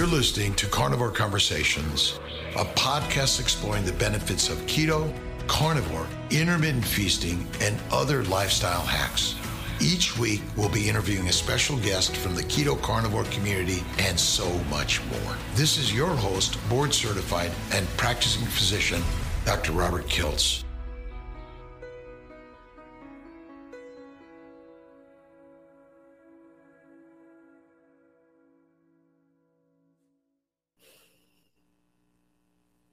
You're listening to Carnivore Conversations, a podcast exploring the benefits of keto, carnivore, intermittent feasting, and other lifestyle hacks. Each week, we'll be interviewing a special guest from the keto carnivore community and so much more. This is your host, board certified and practicing physician, Dr. Robert Kiltz.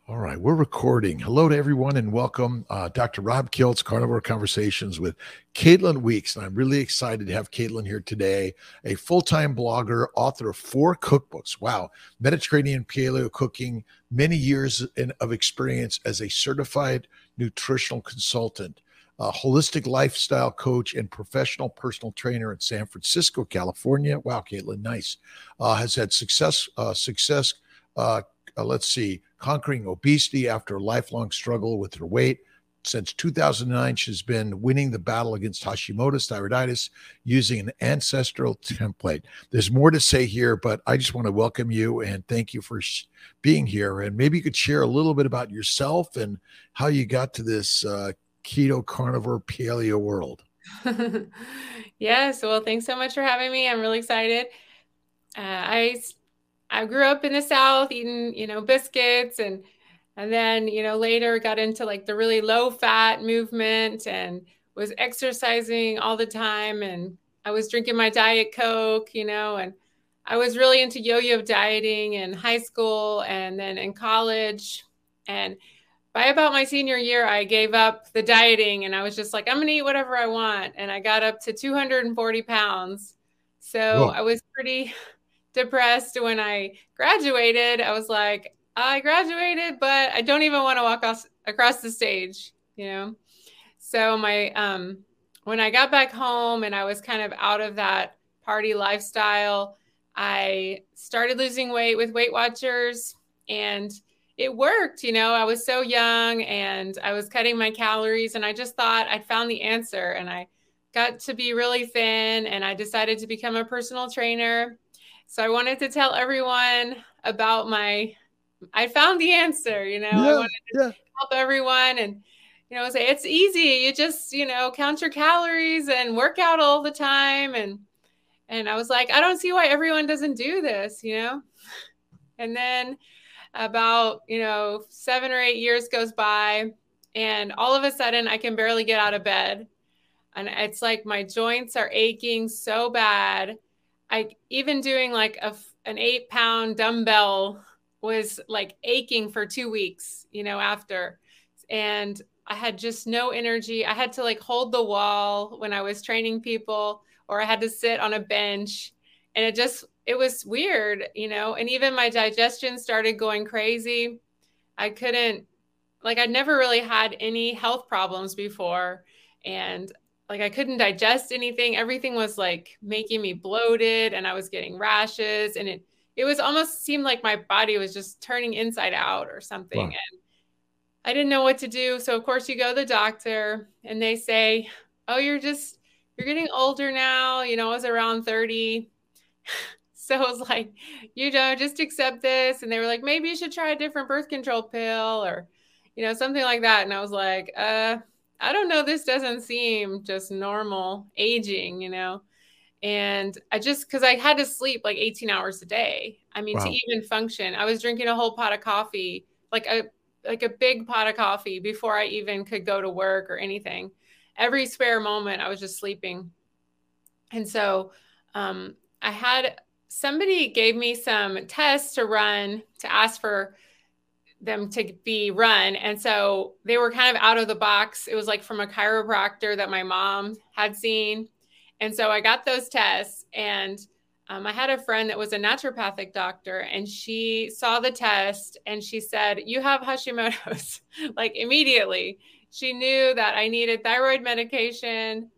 All right, we're recording. Hello to everyone and welcome. Uh, Dr. Rob Kiltz, Carnivore Conversations with Caitlin Weeks. And I'm really excited to have Caitlin here today, a full time blogger, author of four cookbooks. Wow, Mediterranean paleo cooking, many years in, of experience as a certified nutritional consultant, a holistic lifestyle coach, and professional personal trainer in San Francisco, California. Wow, Caitlin, nice. Uh, has had success, uh, success. Uh, uh, let's see, conquering obesity after a lifelong struggle with her weight. Since 2009, she's been winning the battle against Hashimoto's thyroiditis using an ancestral template. There's more to say here, but I just want to welcome you and thank you for sh- being here. And maybe you could share a little bit about yourself and how you got to this uh, keto carnivore paleo world. yes. Well, thanks so much for having me. I'm really excited. Uh, I I grew up in the South eating, you know, biscuits and and then, you know, later got into like the really low fat movement and was exercising all the time and I was drinking my diet coke, you know, and I was really into yo-yo dieting in high school and then in college and by about my senior year I gave up the dieting and I was just like I'm going to eat whatever I want and I got up to 240 pounds. So Whoa. I was pretty depressed when I graduated. I was like, I graduated, but I don't even want to walk off, across the stage, you know? So my, um, when I got back home and I was kind of out of that party lifestyle, I started losing weight with Weight Watchers and it worked. You know, I was so young and I was cutting my calories and I just thought I'd found the answer and I got to be really thin and I decided to become a personal trainer so I wanted to tell everyone about my, I found the answer, you know, yeah, I wanted to yeah. help everyone and, you know, say it's easy. You just, you know, count your calories and work out all the time. And, and I was like, I don't see why everyone doesn't do this, you know? And then about, you know, seven or eight years goes by and all of a sudden I can barely get out of bed. And it's like my joints are aching so bad I even doing like a an eight pound dumbbell was like aching for two weeks, you know, after. And I had just no energy. I had to like hold the wall when I was training people, or I had to sit on a bench. And it just, it was weird, you know. And even my digestion started going crazy. I couldn't, like, I'd never really had any health problems before. And like I couldn't digest anything. Everything was like making me bloated and I was getting rashes and it it was almost seemed like my body was just turning inside out or something. Wow. And I didn't know what to do. So of course you go to the doctor and they say, "Oh, you're just you're getting older now. You know, I was around 30." so I was like, you know, just accept this. And they were like, maybe you should try a different birth control pill or, you know, something like that. And I was like, uh, I don't know, this doesn't seem just normal aging, you know? And I just, cause I had to sleep like 18 hours a day. I mean, wow. to even function, I was drinking a whole pot of coffee, like a, like a big pot of coffee before I even could go to work or anything. Every spare moment, I was just sleeping. And so um, I had somebody gave me some tests to run to ask for them to be run. And so they were kind of out of the box. It was like from a chiropractor that my mom had seen. And so I got those tests and um, I had a friend that was a naturopathic doctor and she saw the test and she said, You have Hashimoto's, like immediately. She knew that I needed thyroid medication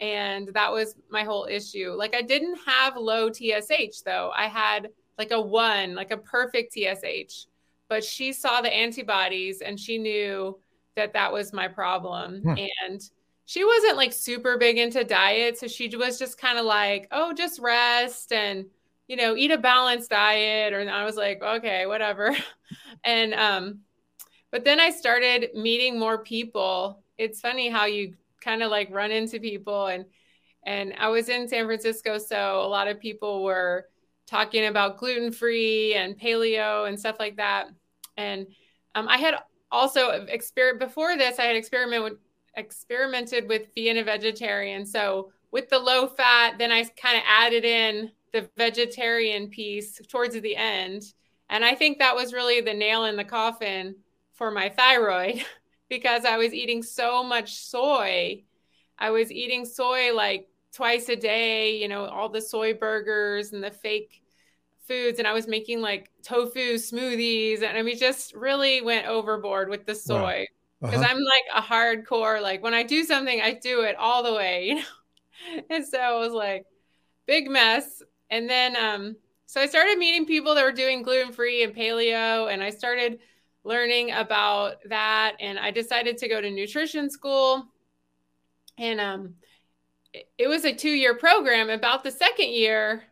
and that was my whole issue. Like I didn't have low TSH though. I had like a one, like a perfect TSH but she saw the antibodies and she knew that that was my problem. Hmm. And she wasn't like super big into diet. So she was just kind of like, oh, just rest and, you know, eat a balanced diet. Or I was like, okay, whatever. and, um, but then I started meeting more people. It's funny how you kind of like run into people and, and I was in San Francisco. So a lot of people were talking about gluten free and paleo and stuff like that. And um, I had also exper- before this, I had experiment with, experimented with being a vegetarian. So with the low fat, then I kind of added in the vegetarian piece towards the end. And I think that was really the nail in the coffin for my thyroid because I was eating so much soy. I was eating soy like twice a day, you know, all the soy burgers and the fake foods. And I was making like tofu smoothies. And I mean, just really went overboard with the soy because wow. uh-huh. I'm like a hardcore, like when I do something, I do it all the way, you know? and so it was like big mess. And then, um, so I started meeting people that were doing gluten free and paleo, and I started learning about that. And I decided to go to nutrition school. And um, it was a two year program. About the second year,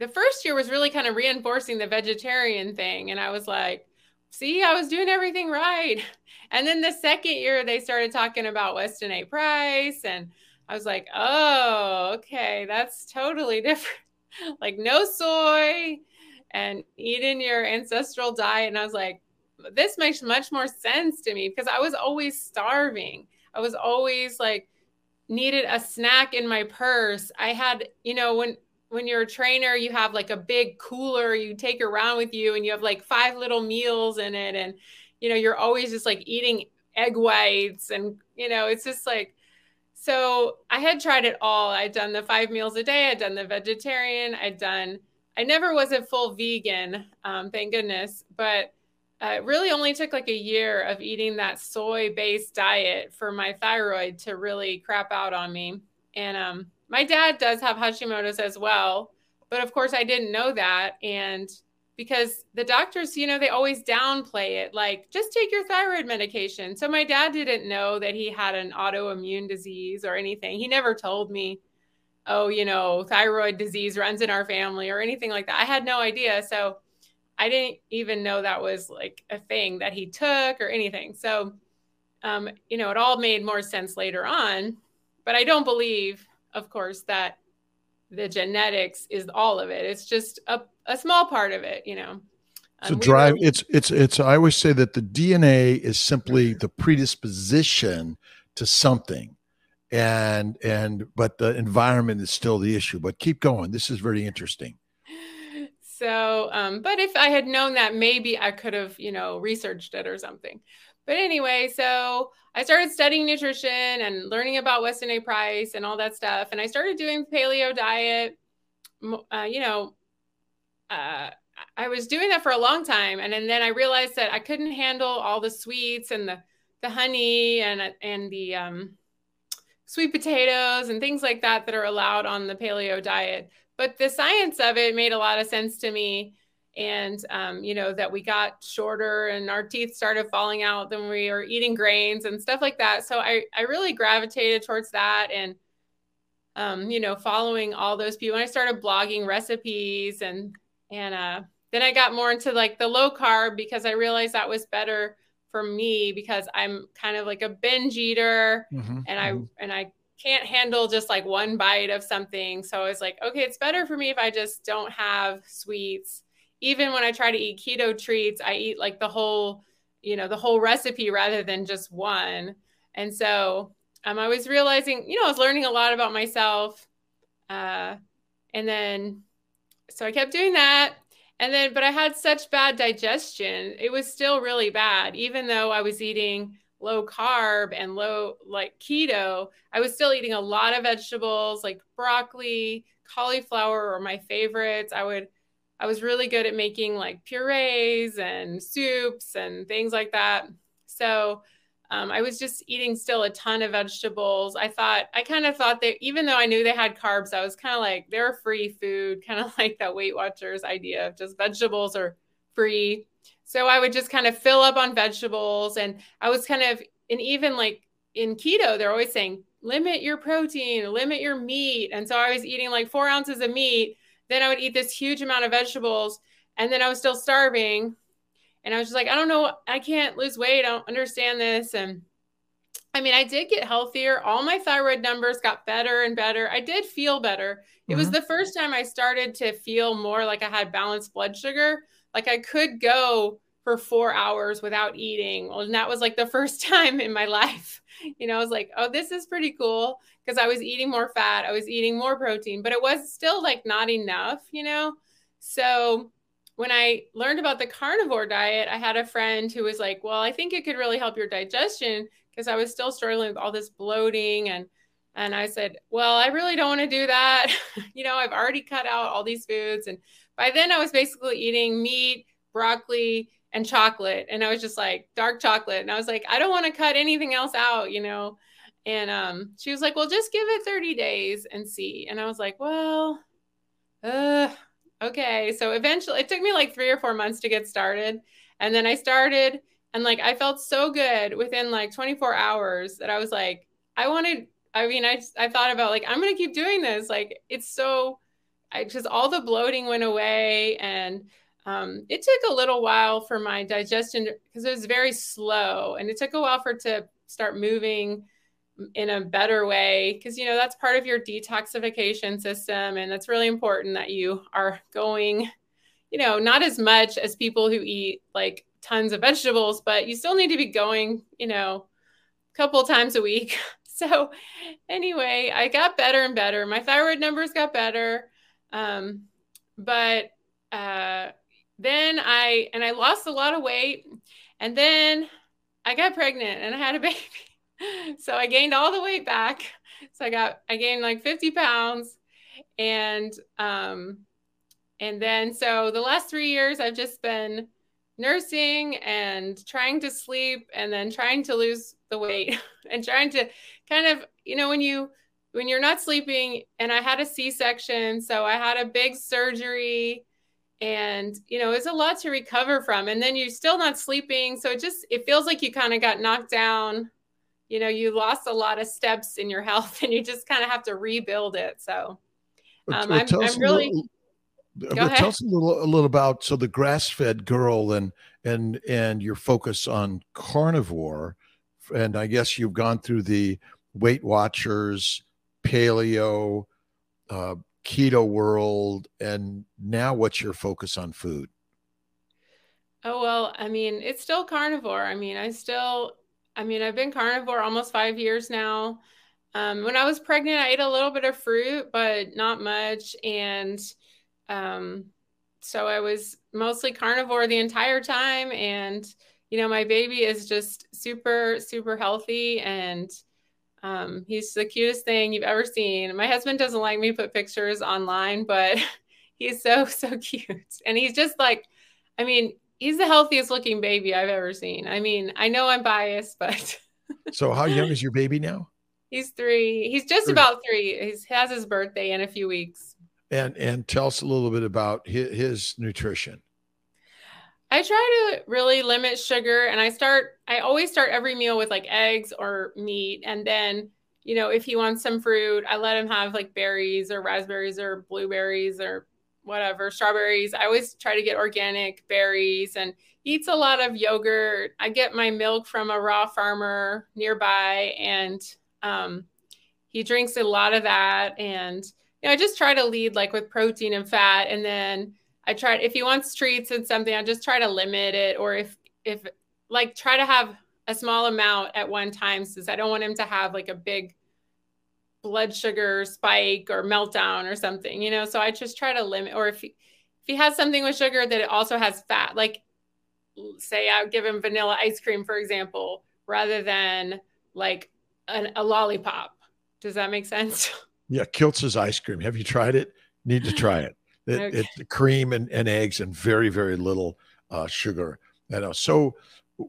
the first year was really kind of reinforcing the vegetarian thing. And I was like, see, I was doing everything right. And then the second year, they started talking about Weston A. Price and I was like, oh, okay, that's totally different. like no soy and eating your ancestral diet. And I was like, this makes much more sense to me because I was always starving. I was always like needed a snack in my purse. I had, you know, when when you're a trainer, you have like a big cooler you take around with you and you have like five little meals in it and you know, you're always just like eating egg whites and you know, it's just like so I had tried it all. I'd done the five meals a day. I'd done the vegetarian. I'd done. I never was a full vegan, um, thank goodness. But uh, it really only took like a year of eating that soy-based diet for my thyroid to really crap out on me. And um, my dad does have Hashimoto's as well, but of course I didn't know that. And because the doctors, you know, they always downplay it, like just take your thyroid medication. So my dad didn't know that he had an autoimmune disease or anything. He never told me, oh, you know, thyroid disease runs in our family or anything like that. I had no idea. So I didn't even know that was like a thing that he took or anything. So, um, you know, it all made more sense later on. But I don't believe, of course, that the genetics is all of it. It's just a a small part of it, you know. So um, drive really- it's it's it's I always say that the DNA is simply the predisposition to something and and but the environment is still the issue but keep going this is very interesting so um but if i had known that maybe i could have you know researched it or something but anyway so i started studying nutrition and learning about weston a. Price and all that stuff. And i started doing paleo diet uh, you know uh, I was doing that for a long time, and, and then I realized that I couldn't handle all the sweets and the the honey and and the um, sweet potatoes and things like that that are allowed on the paleo diet. But the science of it made a lot of sense to me, and um, you know that we got shorter and our teeth started falling out when we were eating grains and stuff like that. So I I really gravitated towards that and. Um, you know, following all those people. And I started blogging recipes and and uh, then I got more into like the low carb because I realized that was better for me because I'm kind of like a binge eater mm-hmm. and I mm-hmm. and I can't handle just like one bite of something. So I was like, okay, it's better for me if I just don't have sweets. Even when I try to eat keto treats, I eat like the whole, you know, the whole recipe rather than just one. And so um, I was realizing, you know, I was learning a lot about myself. Uh, and then so I kept doing that. And then, but I had such bad digestion. It was still really bad, even though I was eating low carb and low, like keto. I was still eating a lot of vegetables, like broccoli, cauliflower were my favorites. I would, I was really good at making like purees and soups and things like that. So, um, I was just eating still a ton of vegetables. I thought, I kind of thought that even though I knew they had carbs, I was kind of like, they're free food, kind of like that Weight Watchers idea of just vegetables are free. So I would just kind of fill up on vegetables. And I was kind of, and even like in keto, they're always saying, limit your protein, limit your meat. And so I was eating like four ounces of meat then I would eat this huge amount of vegetables and then I was still starving. And I was just like, I don't know, I can't lose weight. I don't understand this. And I mean, I did get healthier. All my thyroid numbers got better and better. I did feel better. Mm-hmm. It was mm-hmm. the first time I started to feel more like I had balanced blood sugar. Like I could go for four hours without eating. And that was like the first time in my life. You know, I was like, oh, this is pretty cool because I was eating more fat, I was eating more protein, but it was still like not enough, you know? So when I learned about the carnivore diet, I had a friend who was like, well, I think it could really help your digestion because I was still struggling with all this bloating and and I said, "Well, I really don't want to do that. you know, I've already cut out all these foods and by then I was basically eating meat, broccoli, and chocolate and I was just like dark chocolate and I was like, I don't want to cut anything else out, you know." And um she was like, "Well, just give it 30 days and see." And I was like, "Well, uh okay." So eventually it took me like 3 or 4 months to get started. And then I started and like I felt so good within like 24 hours that I was like, I wanted, I mean, I, I thought about like, I'm going to keep doing this. Like, it's so, I just, all the bloating went away. And um, it took a little while for my digestion because it was very slow. And it took a while for it to start moving in a better way because you know that's part of your detoxification system and that's really important that you are going you know not as much as people who eat like tons of vegetables, but you still need to be going, you know, a couple times a week. So anyway, I got better and better. My thyroid numbers got better. Um, but uh, then I and I lost a lot of weight, and then I got pregnant and I had a baby. so I gained all the weight back. So I got I gained like 50 pounds, and um, and then so the last three years I've just been nursing and trying to sleep and then trying to lose the weight and trying to kind of you know when you when you're not sleeping and i had a c-section so i had a big surgery and you know it's a lot to recover from and then you're still not sleeping so it just it feels like you kind of got knocked down you know you lost a lot of steps in your health and you just kind of have to rebuild it so um, I'm, I'm really Go but tell us a little, a little about so the grass-fed girl and and and your focus on carnivore, and I guess you've gone through the Weight Watchers, paleo, uh, keto world, and now what's your focus on food? Oh well, I mean, it's still carnivore. I mean, I still, I mean, I've been carnivore almost five years now. Um, when I was pregnant, I ate a little bit of fruit, but not much, and um, so I was mostly carnivore the entire time. And, you know, my baby is just super, super healthy. And um, he's the cutest thing you've ever seen. My husband doesn't like me put pictures online, but he's so, so cute. And he's just like, I mean, he's the healthiest looking baby I've ever seen. I mean, I know I'm biased, but. so, how young is your baby now? He's three. He's just three. about three. He has his birthday in a few weeks and and tell us a little bit about his, his nutrition I try to really limit sugar and I start I always start every meal with like eggs or meat and then you know if he wants some fruit I let him have like berries or raspberries or blueberries or whatever strawberries I always try to get organic berries and eats a lot of yogurt I get my milk from a raw farmer nearby and um, he drinks a lot of that and you know, I just try to lead like with protein and fat. And then I try, if he wants treats and something, I just try to limit it. Or if, if like try to have a small amount at one time, since I don't want him to have like a big blood sugar spike or meltdown or something, you know? So I just try to limit, or if he, if he has something with sugar that it also has fat, like say I would give him vanilla ice cream, for example, rather than like an, a lollipop. Does that make sense? Yeah, Kiltz's ice cream. Have you tried it? Need to try it. it okay. It's cream and, and eggs and very very little uh, sugar. You know, so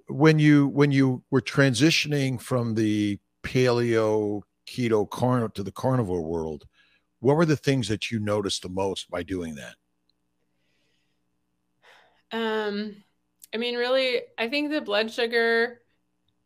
when you when you were transitioning from the paleo keto carnivore to the carnivore world, what were the things that you noticed the most by doing that? Um, I mean, really, I think the blood sugar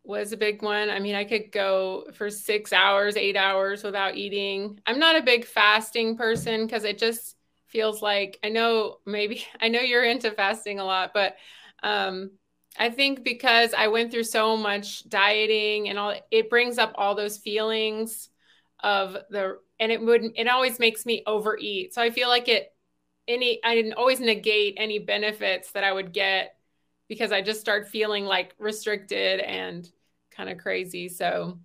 was a big one. I mean, I could go for six hours, eight hours without eating. I'm not a big fasting person because it just feels like. I know maybe I know you're into fasting a lot, but um, I think because I went through so much dieting and all, it brings up all those feelings of the, and it would, it always makes me overeat. So I feel like it, any, I didn't always negate any benefits that I would get because I just start feeling like restricted and kind of crazy. So,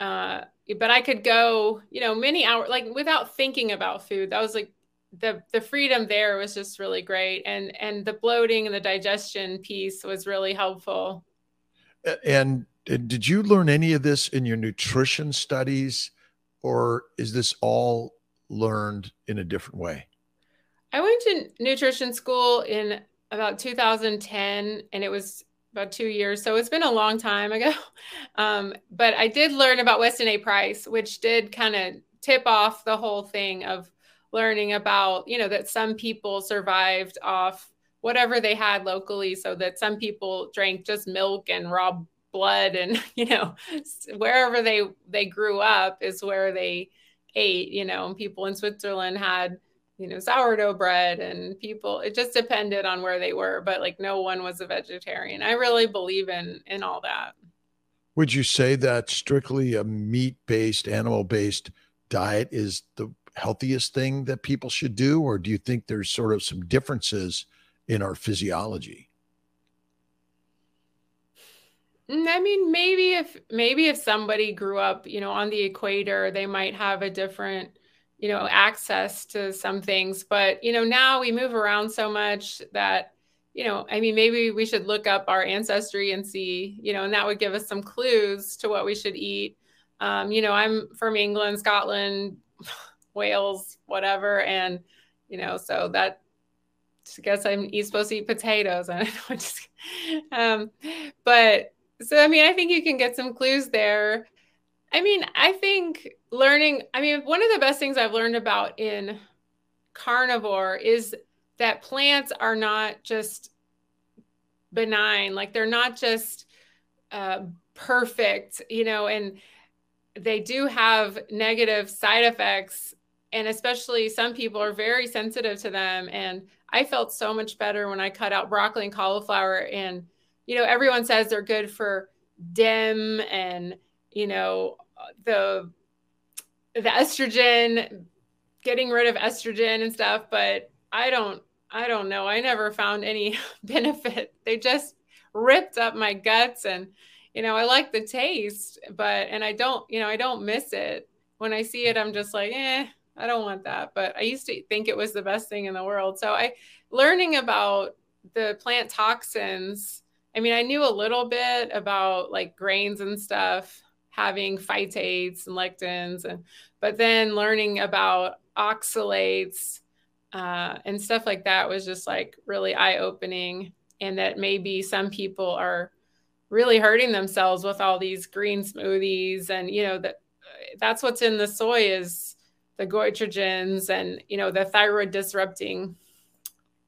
uh, but I could go, you know, many hours, like without thinking about food. That was like the the freedom there was just really great. And and the bloating and the digestion piece was really helpful. And did you learn any of this in your nutrition studies or is this all learned in a different way? I went to nutrition school in about 2010 and it was about two years. So it's been a long time ago. Um, but i did learn about weston a. Price which did kind of tip off the whole thing of learning about, you know, that some people survived off whatever they had locally, so that some people drank just milk and raw blood and you know wherever they they grew up is where they ate you know and people in switzerland had you know sourdough bread and people it just depended on where they were but like no one was a vegetarian. I really believe in in all that. Would you say that strictly a meat based animal based diet is the healthiest thing that people should do? Or do you think there's sort of some differences in our physiology? Mm, I mean, maybe if maybe if somebody grew up, you know, on the equator, they might have a different, you know, access to some things. But you know, now we move around so much that, you know, I mean, maybe we should look up our ancestry and see, you know, and that would give us some clues to what we should eat. Um, you know, I'm from England, Scotland, Wales, whatever. And, you know, so that I guess I'm supposed to eat potatoes. I don't know. Just, um, but so, I mean, I think you can get some clues there. I mean, I think learning, I mean, one of the best things I've learned about in carnivore is that plants are not just benign, like they're not just uh, perfect, you know, and they do have negative side effects and especially some people are very sensitive to them and i felt so much better when i cut out broccoli and cauliflower and you know everyone says they're good for dim and you know the the estrogen getting rid of estrogen and stuff but i don't i don't know. I never found any benefit. They just ripped up my guts and you know i like the taste but and i don't you know i don't miss it. When i see it i'm just like eh I don't want that. But I used to think it was the best thing in the world. So I learning about the plant toxins. I mean, I knew a little bit about like grains and stuff having phytates and lectins and but then learning about oxalates uh, and stuff like that was just like really eye-opening and that maybe some people are really hurting themselves with all these green smoothies and you know that that's what's in the soy is the goitrogens and you know the thyroid disrupting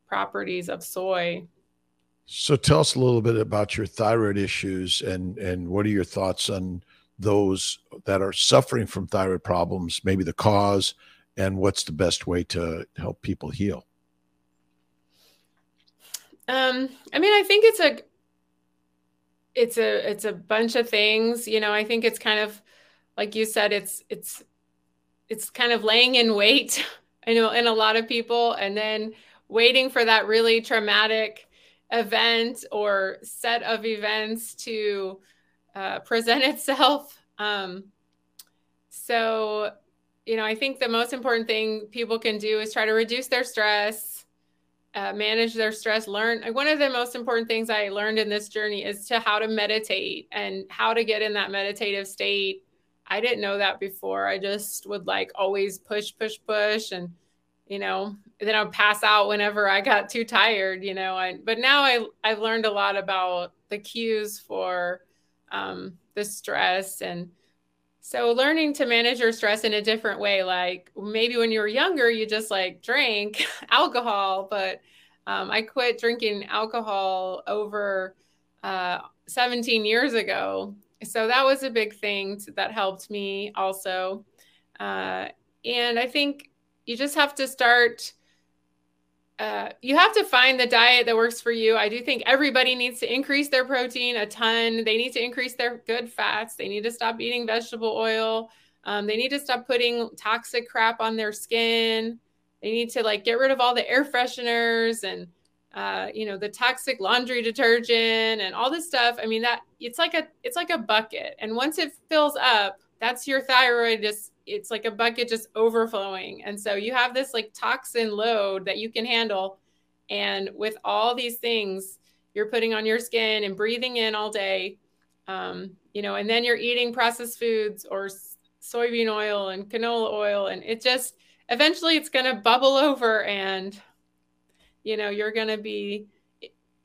properties of soy. So tell us a little bit about your thyroid issues and and what are your thoughts on those that are suffering from thyroid problems, maybe the cause and what's the best way to help people heal? Um, I mean, I think it's a it's a it's a bunch of things. You know, I think it's kind of like you said, it's it's it's kind of laying in wait, I know, in a lot of people, and then waiting for that really traumatic event or set of events to uh, present itself. Um, so, you know, I think the most important thing people can do is try to reduce their stress, uh, manage their stress, learn. One of the most important things I learned in this journey is to how to meditate and how to get in that meditative state I didn't know that before. I just would like always push, push, push, and you know, then I'd pass out whenever I got too tired. You know, I but now I I've learned a lot about the cues for um, the stress and. So learning to manage your stress in a different way, like maybe when you were younger, you just like drank alcohol, but um, I quit drinking alcohol over uh, 17 years ago so that was a big thing that helped me also. Uh, and I think you just have to start uh, you have to find the diet that works for you. I do think everybody needs to increase their protein a ton. They need to increase their good fats. They need to stop eating vegetable oil. Um, they need to stop putting toxic crap on their skin. They need to like get rid of all the air fresheners and uh, you know the toxic laundry detergent and all this stuff. I mean that it's like a it's like a bucket, and once it fills up, that's your thyroid just it's like a bucket just overflowing. And so you have this like toxin load that you can handle. And with all these things you're putting on your skin and breathing in all day, um, you know, and then you're eating processed foods or soybean oil and canola oil. And it just eventually it's going to bubble over and, you know, you're going to be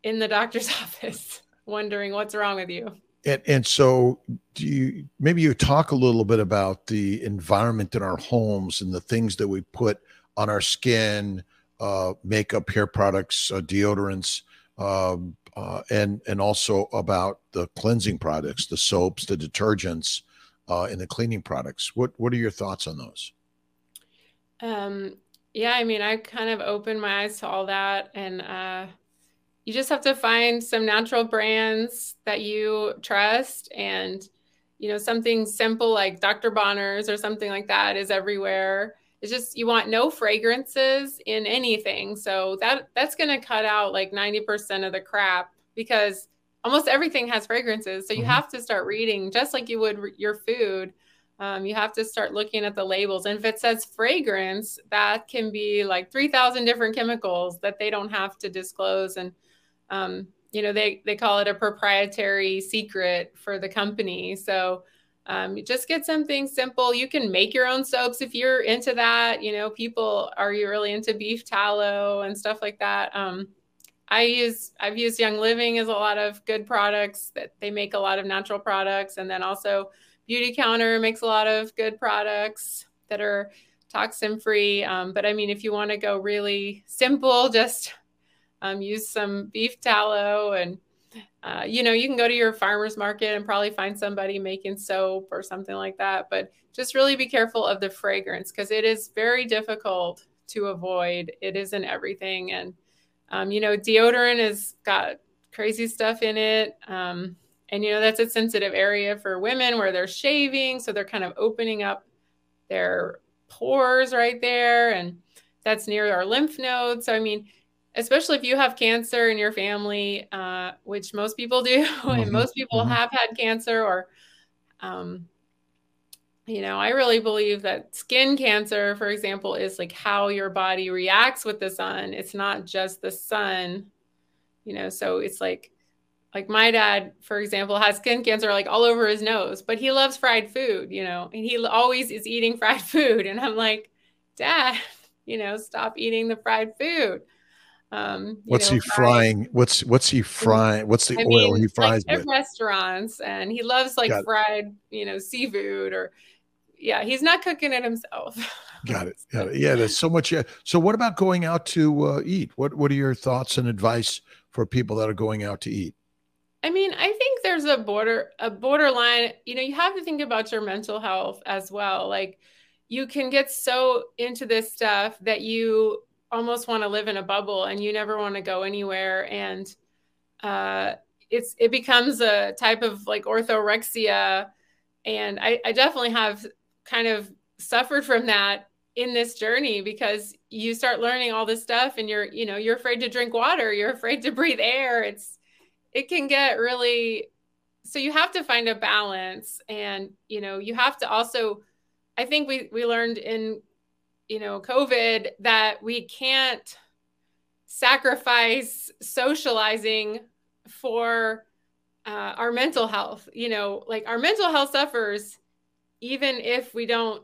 in the doctor's office wondering what's wrong with you. And, and so, do you maybe you talk a little bit about the environment in our homes and the things that we put on our skin, uh, makeup, hair products, uh, deodorants, um, uh, and and also about the cleansing products, the soaps, the detergents, uh, and the cleaning products. What what are your thoughts on those? Um, yeah, I mean, I kind of opened my eyes to all that, and uh, you just have to find some natural brands that you trust and you know something simple like dr Bronner's or something like that is everywhere it's just you want no fragrances in anything so that that's going to cut out like 90% of the crap because almost everything has fragrances so you mm-hmm. have to start reading just like you would your food um, you have to start looking at the labels. And if it says fragrance that can be like 3000 different chemicals that they don't have to disclose. And um, you know they they call it a proprietary secret for the company. So um, just get something simple. You can make your own soaps if you're into that. You know people are you really into beef tallow and stuff like that? Um, i use i've used young living as a lot of good products that they make a lot of natural products. And then also Beautycounter makes a lot of good products that are toxin free um, but i mean if you want to go really simple just um, use some beef tallow and uh, you know you can go to your farmers market and probably find somebody making soap or something like that. But just really be careful of the fragrance because it is very difficult to avoid. It isn't everything. And um, you know deodorant has got crazy stuff in it. Um, and you know that's a sensitive area for women where they're shaving so they're kind of opening up their pores right there and that's near our lymph nodes so i mean especially if you have cancer in your family, uh, which most people do, mm-hmm. and most people mm-hmm. have had cancer, or, um, you know, I really believe that skin cancer, for example, is like how your body reacts with the sun. It's not just the sun, you know, so it's like, like my dad, for example, has skin cancer like all over his nose, but he loves fried food, you know, and he always is eating fried food. And I'm like, Dad, you know, stop eating the fried food. Um, what's know, he frying? What's what's he frying? What's the I oil mean, he fries like, with? restaurants, and he loves like Got fried, it. you know, seafood or yeah, he's not cooking it himself. Got it. Got it. Yeah, there's so much. Yeah. So, what about going out to uh, eat? What What are your thoughts and advice for people that are going out to eat? I mean, I think there's a border, a borderline. You know, you have to think about your mental health as well. Like, you can get so into this stuff that you almost want to live in a bubble and you never want to go anywhere and uh, it's it becomes a type of like orthorexia and I, I definitely have kind of suffered from that in this journey because you start learning all this stuff and you're you know you're afraid to drink water you're afraid to breathe air it's it can get really so you have to find a balance and you know you have to also i think we we learned in you know, COVID that we can't sacrifice socializing for uh, our mental health. You know, like our mental health suffers even if we don't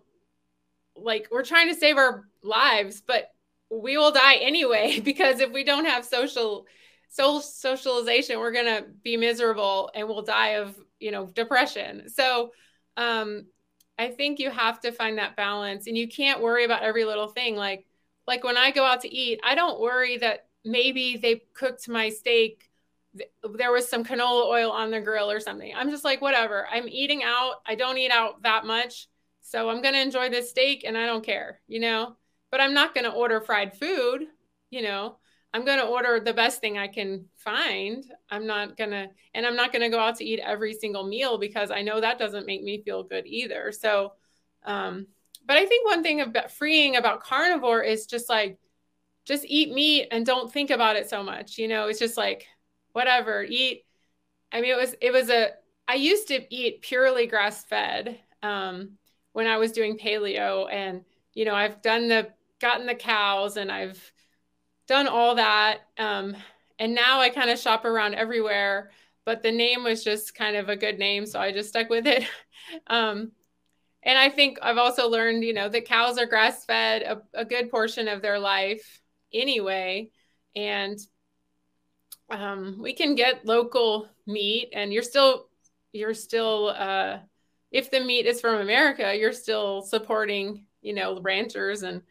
like we're trying to save our lives, but we will die anyway because if we don't have social social socialization, we're gonna be miserable and we'll die of you know depression. So um, I think you have to find that balance and you can't worry about every little thing. Like, like when I go out to eat, I don't worry that maybe they cooked my steak. There was some canola oil on the grill or something. I'm just like, whatever. I'm eating out. I don't eat out that much. So I'm going to enjoy this steak and I don't care, you know, but I'm not going to order fried food, you know. I'm going to order the best thing I can find. I'm not going to, and I'm not going to go out to eat every single meal because I know that doesn't make me feel good either. So, um, but I think one thing about freeing about carnivore is just like, just eat meat and don't think about it so much. You know, it's just like, whatever, eat. I mean, it was, it was a, I used to eat purely grass fed um, when I was doing paleo. And, you know, I've done the, gotten the cows and I've, done all that. Um, and now I kind of shop around everywhere, but the name was just kind of a good name. So I just stuck with it. um, and I think I've also learned, you know, that cows are grass fed a, a, good portion of their life anyway. And um, we can get local meat and you're still, you're still, uh, if the meat is from America, you're still supporting, you know, ranchers and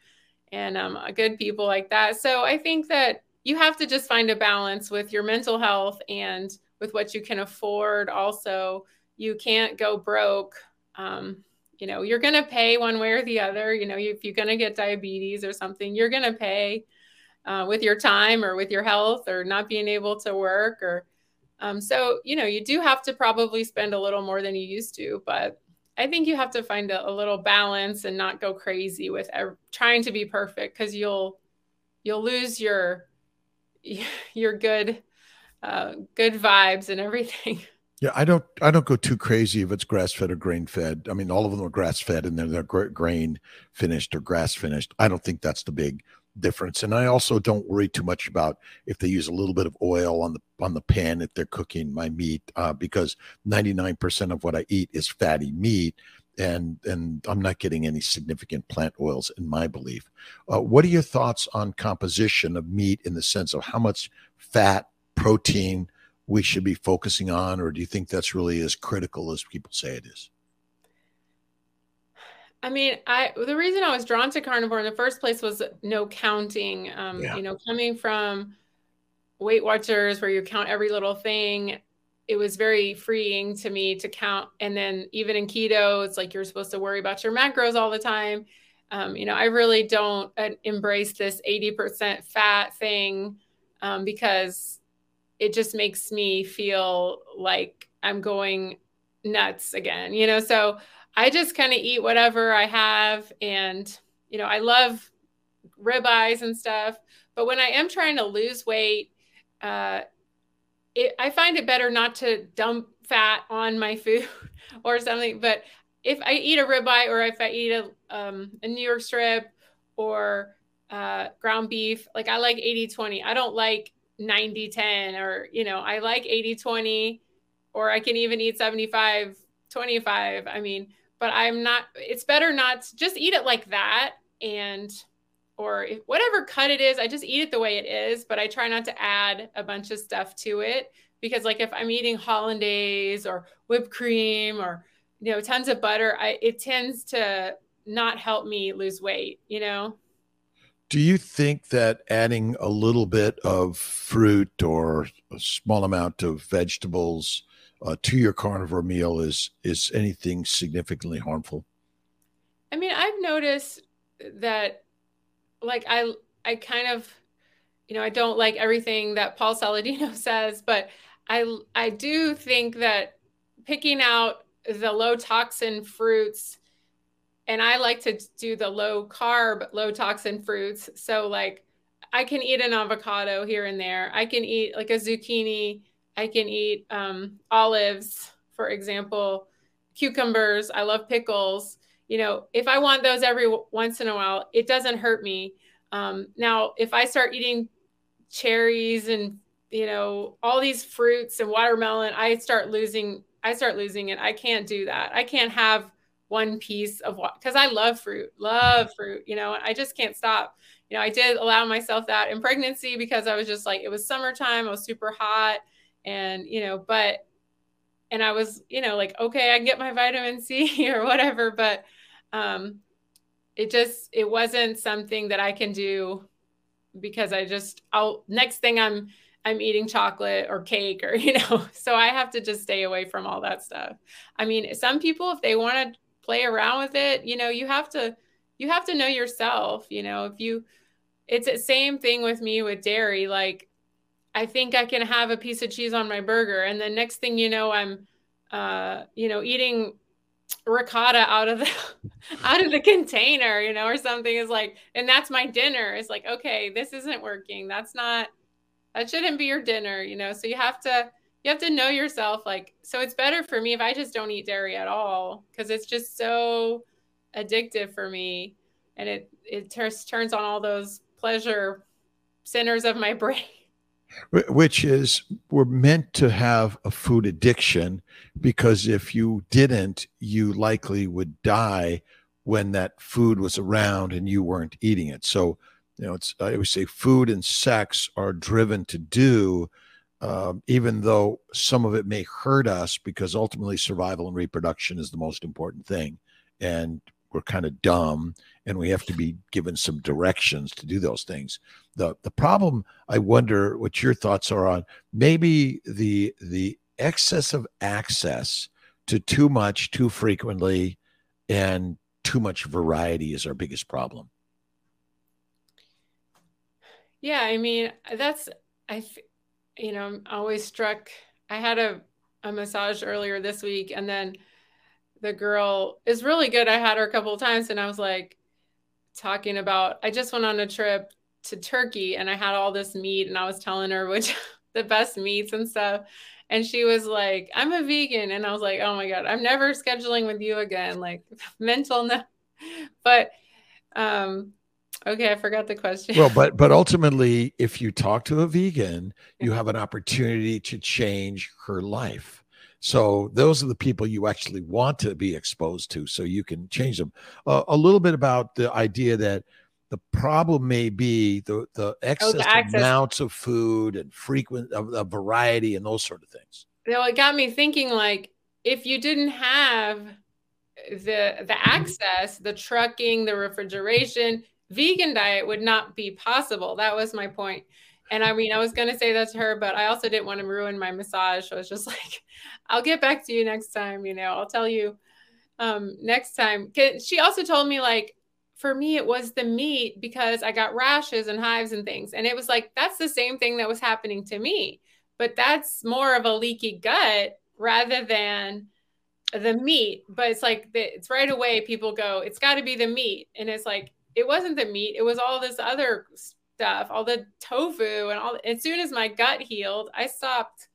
and um, good people like that. So I think that you have to just find a balance with your mental health and with what you can afford. Also, you can't go broke. Um, you know, you're going to pay one way or the other. You know, if you're going to get diabetes or something, you're going to pay uh, with your time or with your health or not being able to work or um, so you know you do have to probably spend a little more than you used to but I think you have to find a, a little balance and not go crazy with er- trying to be perfect because you'll you'll lose your your good uh, good vibes and everything. Yeah, I don't I don't go too crazy if it's grass fed or grain fed. I mean, all of them are grass fed and then they're grain finished or grass finished. I don't think that's the big difference. And I also don't worry too much about if they use a little bit of oil on the on the pan if they're cooking my meat, uh, because 99% of what I eat is fatty meat, and and I'm not getting any significant plant oils in my belief. Uh, what are your thoughts on composition of meat in the sense of how much fat, protein we should be focusing on, or do you think that's really as critical as people say it is? I mean, I the reason I was drawn to carnivore in the first place was no counting. Um, yeah. You know, coming from Weight Watchers where you count every little thing, it was very freeing to me to count. And then even in keto, it's like you're supposed to worry about your macros all the time. Um, you know, I really don't uh, embrace this 80% fat thing um, because it just makes me feel like I'm going nuts again. You know, so I just kind of eat whatever I have. And, you know, I love ribeyes and stuff. But when I am trying to lose weight, uh, it, I find it better not to dump fat on my food or something. But if I eat a ribeye or if I eat a, um, a New York strip or uh, ground beef, like I like 80 20. I don't like 90 10 or, you know, I like 80 20 or I can even eat 75 25. I mean, but I'm not, it's better not just eat it like that. And, or if, whatever cut it is, I just eat it the way it is, but I try not to add a bunch of stuff to it because like if I'm eating hollandaise or whipped cream or, you know, tons of butter, I, it tends to not help me lose weight, you know? Do you think that adding a little bit of fruit or a small amount of vegetables uh, to your carnivore meal is is anything significantly harmful? I mean, I've noticed that, like I I kind of, you know, I don't like everything that Paul Saladino says, but I I do think that picking out the low toxin fruits and I like to do the low carb, low toxin fruits. So like I can eat an avocado here and there. I can eat like a zucchini I can eat um, olives, for example, cucumbers. I love pickles. You know, if I want those every once in a while, it doesn't hurt me. Um, now, if I start eating cherries and you know all these fruits and watermelon, I start losing. I start losing it. I can't do that. I can't have one piece of what because I love fruit, love fruit. You know, I just can't stop. You know, I did allow myself that in pregnancy because I was just like it was summertime. I was super hot and you know but and i was you know like okay i can get my vitamin c or whatever but um it just it wasn't something that i can do because i just i'll next thing i'm i'm eating chocolate or cake or you know so i have to just stay away from all that stuff i mean some people if they want to play around with it you know you have to you have to know yourself you know if you it's the same thing with me with dairy. Like, I think I can have a piece of cheese on my burger, and the next thing you know, I'm, uh, you know, eating ricotta out of the out of the container, you know, or something is like, and that's my dinner. It's like, okay, this isn't working. That's not that shouldn't be your dinner, you know. So you have to you have to know yourself like so it's better for me if I just don't eat dairy at all because it's just so addictive for me and it it turns turns on all those pleasure centers of my brain which is we're meant to have a food addiction because if you didn't you likely would die when that food was around and you weren't eating it. So you know it's i always say food and sex are driven to do um, even though some of it may hurt us because ultimately survival and reproduction is the most important thing. And we're kind of dumb and we have to be given some directions to do those things. The the problem i wonder what your thoughts are on maybe the the excess of access to too much too frequently and too much variety is our biggest problem. Yeah i mean that's i you know i'm always struck i had a, a massage earlier this week and then the girl is really good i had her a couple of times and i was like talking about i just went on a trip to Turkey and I had all this meat and I was telling her which the best meats and stuff. And she was like, I'm a vegan. And I was like, oh my God, I'm never scheduling with you again. Like mental no. But um okay, I forgot the question. Well, but but ultimately, if you talk to a vegan, you have an opportunity to change her life. So those are the people you actually want to be exposed to, so you can change them. Uh, a little bit about the idea that the problem may be the the excess oh, the amounts of food and frequent of, of variety and those sort of things. You know, it got me thinking like if you didn't have the the access, the trucking, the refrigeration, vegan diet would not be possible. That was my point. And I mean, I was going to say that to her, but I also didn't want to ruin my massage. So I was just like, I'll get back to you next time. You know, I'll tell you um, next time. She also told me, like, for me it was the meat because I got rashes and hives and things. And it was like that's the same thing that was happening to me. But that's more of a leaky gut rather than the meat. But it's like it's right away people go, it's got to be the meat. And it's like it wasn't the meat, it was all this other stuff, all the tofu and all as soon as my gut healed, I stopped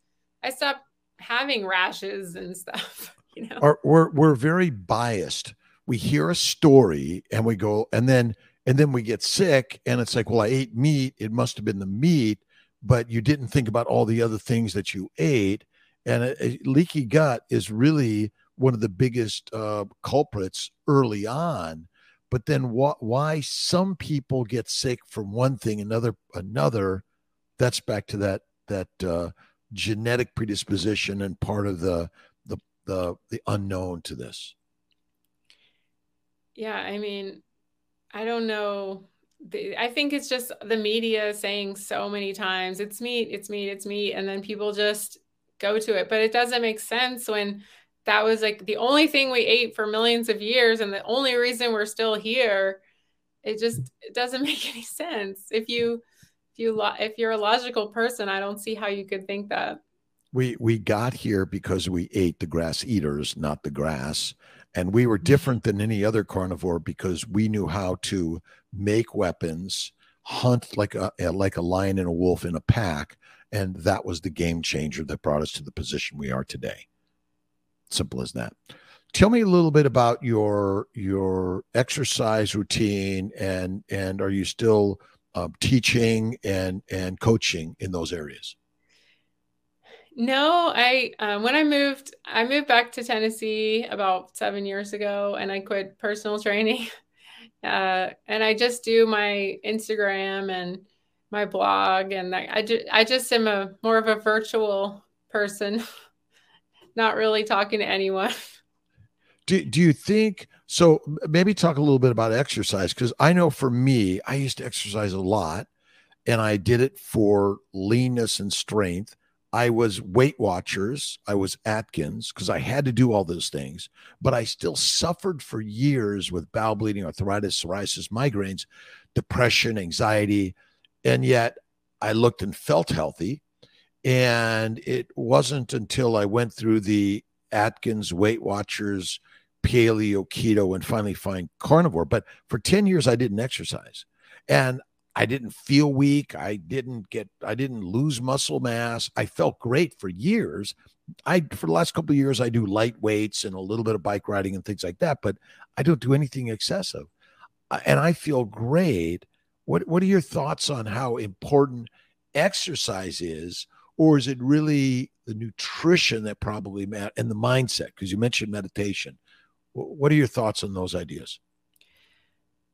I stopped having rashes and stuff. You know? We're we're very biased we hear a story and we go and then and then we get sick and it's like well i ate meat it must have been the meat but you didn't think about all the other things that you ate and a, a leaky gut is really one of the biggest uh, culprits early on but then wh- why some people get sick from one thing another another that's back to that that uh, genetic predisposition and part of the the the, the unknown to this yeah, I mean, I don't know. I think it's just the media saying so many times it's meat, it's meat, it's meat, and then people just go to it. But it doesn't make sense when that was like the only thing we ate for millions of years and the only reason we're still here. It just it doesn't make any sense. If you if you if you're a logical person, I don't see how you could think that. We we got here because we ate the grass eaters, not the grass and we were mm-hmm. different than any other carnivore because we knew how to make weapons hunt like a like a lion and a wolf in a pack and that was the game changer that brought us to the position we are today simple as that. Tell me a little bit about your your exercise routine and and are you still uh, teaching and and coaching in those areas? No, I um, when I moved, I moved back to Tennessee about seven years ago, and I quit personal training. Uh, and I just do my Instagram and my blog, and I, I, ju- I just am a more of a virtual person, not really talking to anyone. Do, do you think so? Maybe talk a little bit about exercise because I know for me, I used to exercise a lot, and I did it for leanness and strength I was Weight Watchers, I was Atkins because I had to do all those things, but I still suffered for years with bowel bleeding, arthritis, psoriasis, migraines. depression, anxiety. And yet I looked and felt healthy. And it wasn't until I went through the Atkins Weight Watchers, paleo, keto, and finally find carnivore. But for 10 years, I didn't exercise. And I didn't feel weak. I didn't get, I didn't lose muscle mass. I felt great for years. I, for the last couple of years, I do light weights and a little bit of bike riding and things like that, but I don't do anything excessive. Uh, and I feel great. What, what are your thoughts on how important exercise is? Or is it really the nutrition that probably met and the mindset? Because you mentioned meditation. What are your thoughts on those ideas?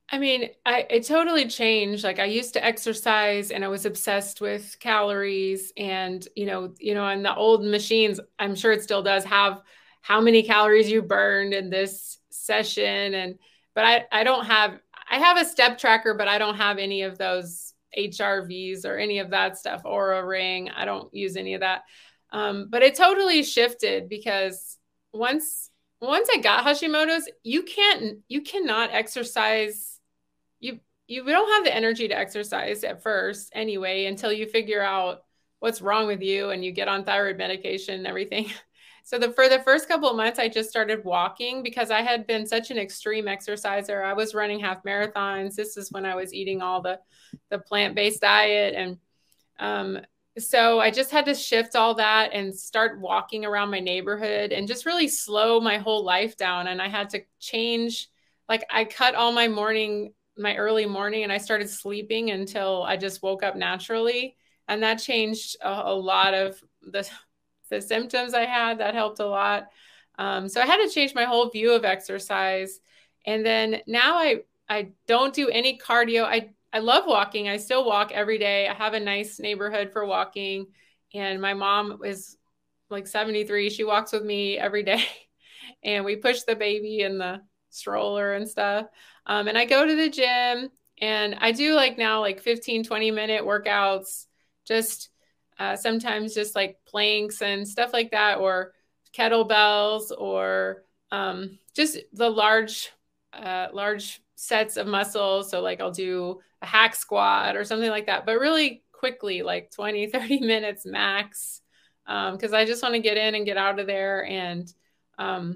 I mean, I it totally changed. Like I used to exercise and I was obsessed with calories and you know, you know, on the old machines, I'm sure it still does have how many calories you burned in this session and but I I don't have I have a step tracker, but I don't have any of those HRVs or any of that stuff, Oura ring. I don't use any of that. Um, but it totally shifted because once once I got Hashimoto's, you can't you cannot exercise. You you don't have the energy to exercise at first anyway until you figure out what's wrong with you and you get on thyroid medication and everything. So the for the first couple of months, I just started walking because I had been such an extreme exerciser. I was running half marathons. This is when I was eating all the the plant based diet, and um, so I just had to shift all that and start walking around my neighborhood and just really slow my whole life down. And I had to change. Like I cut all my morning, my early morning, and I started sleeping until I just woke up naturally, and that changed a, a lot of the the symptoms I had. That helped a lot. Um, so I had to change my whole view of exercise. And then now I I don't do any cardio. I I love walking. I still walk every day. I have a nice neighborhood for walking, and my mom is like 73. She walks with me every day, and we push the baby in the stroller and stuff. Um, and I go to the gym and I do like now like 15, 20 minute workouts, just uh, sometimes just like planks and stuff like that, or kettlebells, or um, just the large, uh, large sets of muscles. So like I'll do a hack squat or something like that, but really quickly, like 20, 30 minutes max. Um, cause I just want to get in and get out of there. And, um,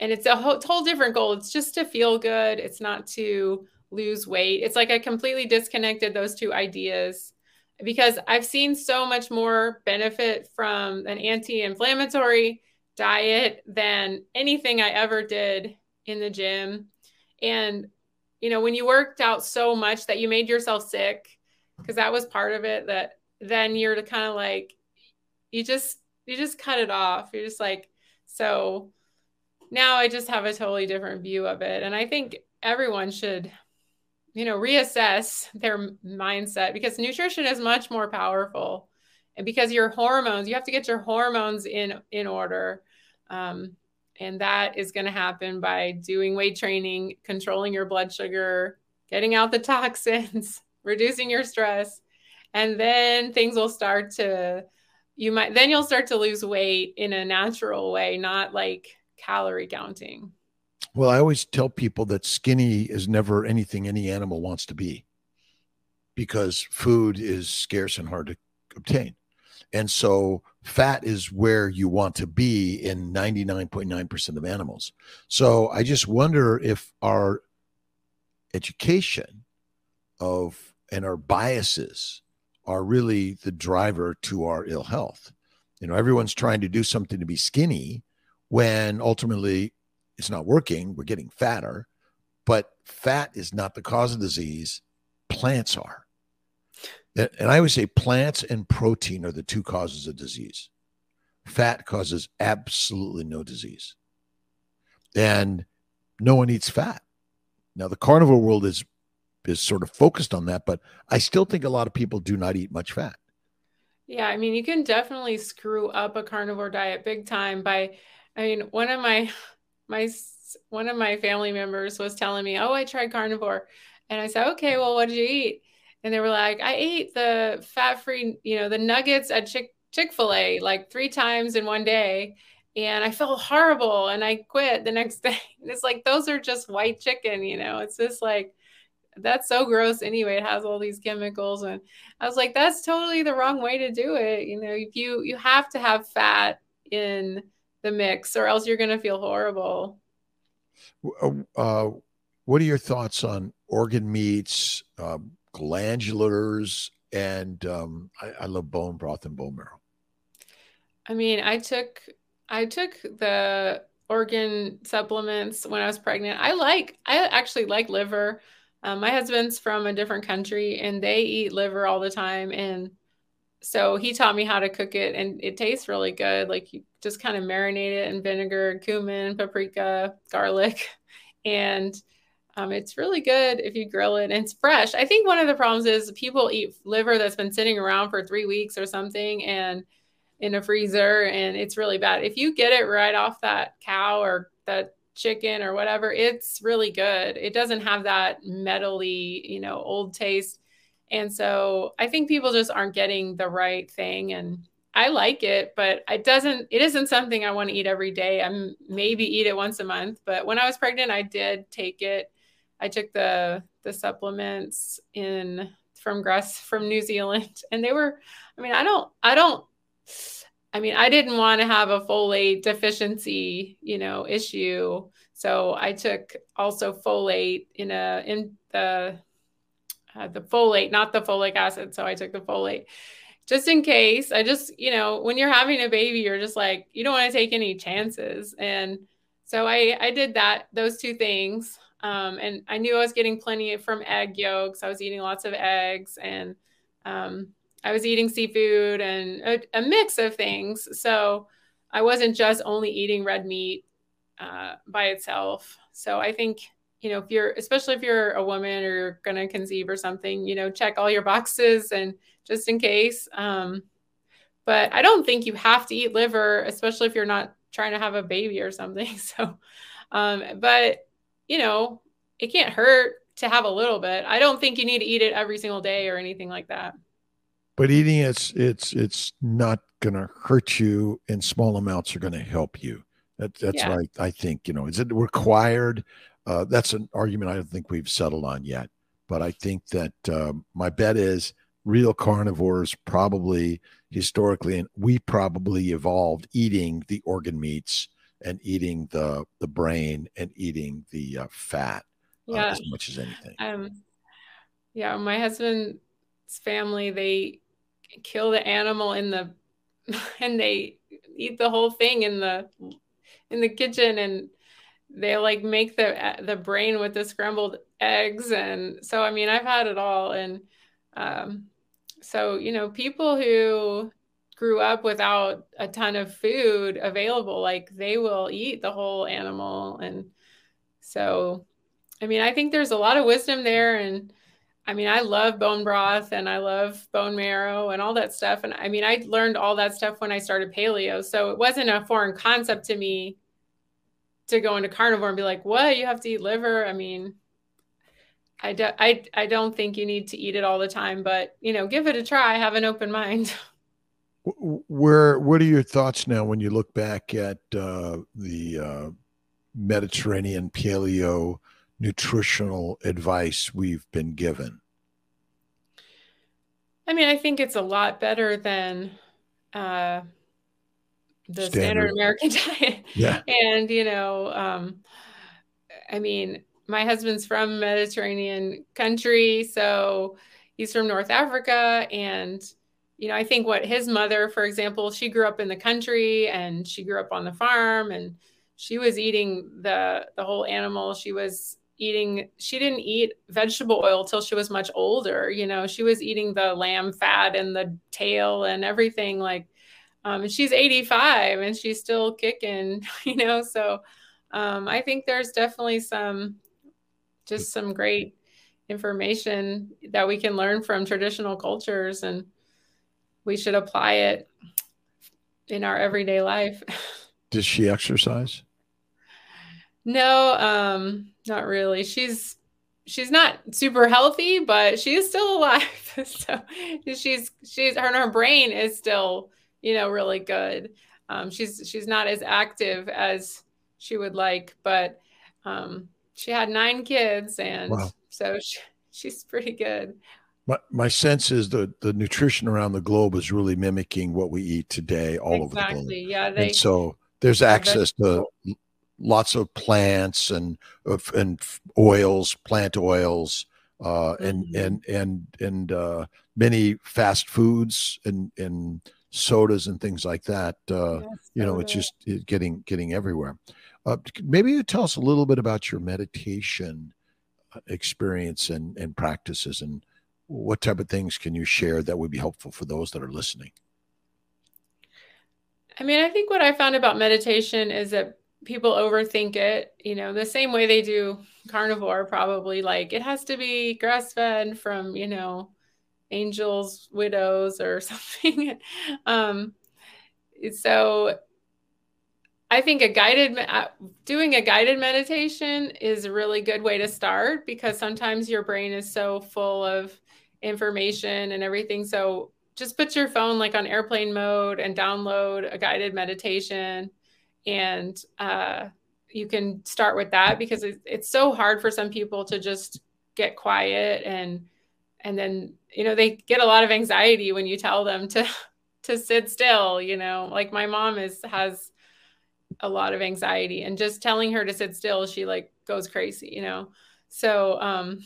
and it's a whole, whole different goal. It's just to feel good. It's not to lose weight. It's like I completely disconnected those two ideas because I've seen so much more benefit from an anti inflammatory diet than anything I ever did in the gym. And, you know, when you worked out so much that you made yourself sick, because that was part of it, that then you're kind of like, you just, you just cut it off. You're just like, so now I just have a totally different view of it. And I think everyone should you know reassess their mindset because nutrition is much more powerful and because your hormones you have to get your hormones in in order um, and that is going to happen by doing weight training controlling your blood sugar getting out the toxins reducing your stress and then things will start to you might then you'll start to lose weight in a natural way not like calorie counting well, I always tell people that skinny is never anything any animal wants to be because food is scarce and hard to obtain. And so fat is where you want to be in 99.9% of animals. So I just wonder if our education of and our biases are really the driver to our ill health. You know, everyone's trying to do something to be skinny when ultimately it's not working. We're getting fatter, but fat is not the cause of disease. Plants are. And I always say plants and protein are the two causes of disease. Fat causes absolutely no disease. And no one eats fat. Now the carnivore world is is sort of focused on that, but I still think a lot of people do not eat much fat. Yeah, I mean, you can definitely screw up a carnivore diet big time by I mean, one of my my one of my family members was telling me, "Oh, I tried carnivore," and I said, "Okay, well, what did you eat?" And they were like, "I ate the fat-free, you know, the nuggets at Chick Chick Fil A like three times in one day." And I felt horrible and I quit the next day. It's like, those are just white chicken, you know, it's just like that's so gross anyway. It has all these chemicals. And I was like, that's totally the wrong way to do it. You know, if you you have to have fat in the mix or else you're gonna feel horrible. Uh, uh what are your thoughts on organ meats, uh, glandulars, and um, I, I love bone broth and bone marrow. I mean, I took I took the organ supplements when I was pregnant. I like I actually like liver. Um, my husband's from a different country and they eat liver all the time and so he taught me how to cook it and it tastes really good like you just kind of marinate it in vinegar cumin paprika garlic and um, it's really good if you grill it and it's fresh. I think one of the problems is people eat liver that's been sitting around for three weeks or something and in a freezer and it's really bad. If you get it right off that cow or that chicken or whatever, it's really good. It doesn't have that metally, you know, old taste. And so I think people just aren't getting the right thing. And I like it, but it doesn't, it isn't something I want to eat every day. I'm maybe eat it once a month. But when I was pregnant, I did take it I took the the supplements in from grass from New Zealand and they were I mean I don't I don't I mean I didn't want to have a folate deficiency, you know, issue. So I took also folate in a in the uh, the folate, not the folic acid. So I took the folate just in case. I just, you know, when you're having a baby, you're just like, you don't want to take any chances. And so I, I did that, those two things. Um, and I knew I was getting plenty from egg yolks. I was eating lots of eggs and um, I was eating seafood and a, a, mix of things. So I wasn't just only eating red meat uh, by itself. So I think, you know, if you're, especially if you're a woman or you're going to conceive or something, you know, check all your boxes and just in case. Um, but I don't think you have to eat liver, especially if you're not trying to have a baby or something. So, um, but you know, it can't hurt to have a little bit. I don't think you need to eat it every single day or anything like that. But eating it's it's it's not going to hurt you, and small amounts are going to help you. That, that's yeah. right. I think you know. Is it required? Uh, that's an argument I don't think we've settled on yet. But I think that um, my bet is real carnivores probably historically, and we probably evolved eating the organ meats and eating the the brain and eating the uh, fat uh, yeah. Uh, as much as anything. Um, yeah, my husband's family they kill the animal in the and they eat the whole thing in the in the kitchen and they like make the the brain with the scrambled eggs and so I mean I've had it all and um so you know people who grew up without a ton of food available, like they will eat the whole animal. And so, I mean, I think there's a lot of wisdom there. And I mean, I love bone broth and I love bone marrow and all that stuff. And I mean, I learned all that stuff when I started paleo. So it wasn't a foreign concept to me to go into carnivore and be like, what? You have to eat liver? I mean, I, do, I, I don't think you need to eat it all the time, but you know, give it a try, have an open mind. Where what are your thoughts now when you look back at uh, the uh, Mediterranean paleo nutritional advice we've been given? I mean, I think it's a lot better than uh, the standard. standard. American diet. Yeah, and you know, um, I mean, my husband's from Mediterranean country, so he's from North Africa, and you know, I think what his mother, for example, she grew up in the country and she grew up on the farm and she was eating the the whole animal. She was eating she didn't eat vegetable oil till she was much older, you know. She was eating the lamb fat and the tail and everything like um, and she's 85 and she's still kicking, you know. So um, I think there's definitely some just some great information that we can learn from traditional cultures and we should apply it in our everyday life. Does she exercise? No, um, not really. She's she's not super healthy, but she is still alive. so she's she's her her brain is still, you know, really good. Um, she's she's not as active as she would like, but um, she had nine kids, and wow. so she, she's pretty good. My, my sense is the the nutrition around the globe is really mimicking what we eat today all exactly. over the globe. Yeah, they, and so there's access to lots of plants and and oils, plant oils, uh, and mm-hmm. and and and uh, many fast foods and and sodas and things like that. Uh, yes, you know, it's just getting getting everywhere. Uh, maybe you tell us a little bit about your meditation uh, experience and and practices, and what type of things can you share that would be helpful for those that are listening. I mean, I think what I found about meditation is that people overthink it, you know, the same way they do carnivore, probably like it has to be grass fed from, you know, angels, widows, or something. um, so I think a guided, uh, doing a guided meditation is a really good way to start because sometimes your brain is so full of information and everything. So just put your phone like on airplane mode and download a guided meditation and uh, you can start with that because it's, it's so hard for some people to just get quiet and and then you know they get a lot of anxiety when you tell them to to sit still you know like my mom is has a lot of anxiety and just telling her to sit still she like goes crazy you know so um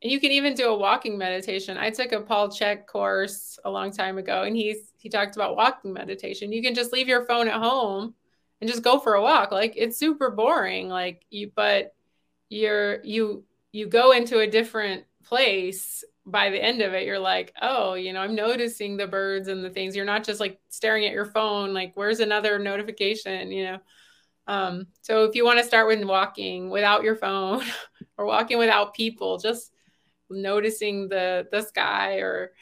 and you can even do a walking meditation i took a paul chek course a long time ago and he's he talked about walking meditation you can just leave your phone at home and just go for a walk. Like it's super boring. Like you, but you're you you go into a different place by the end of it you're like oh you know i'm noticing the birds and the things you're not just like staring at your phone like where's another notification you know um, so if you want to start with walking without your phone or walking without people just noticing the the sky or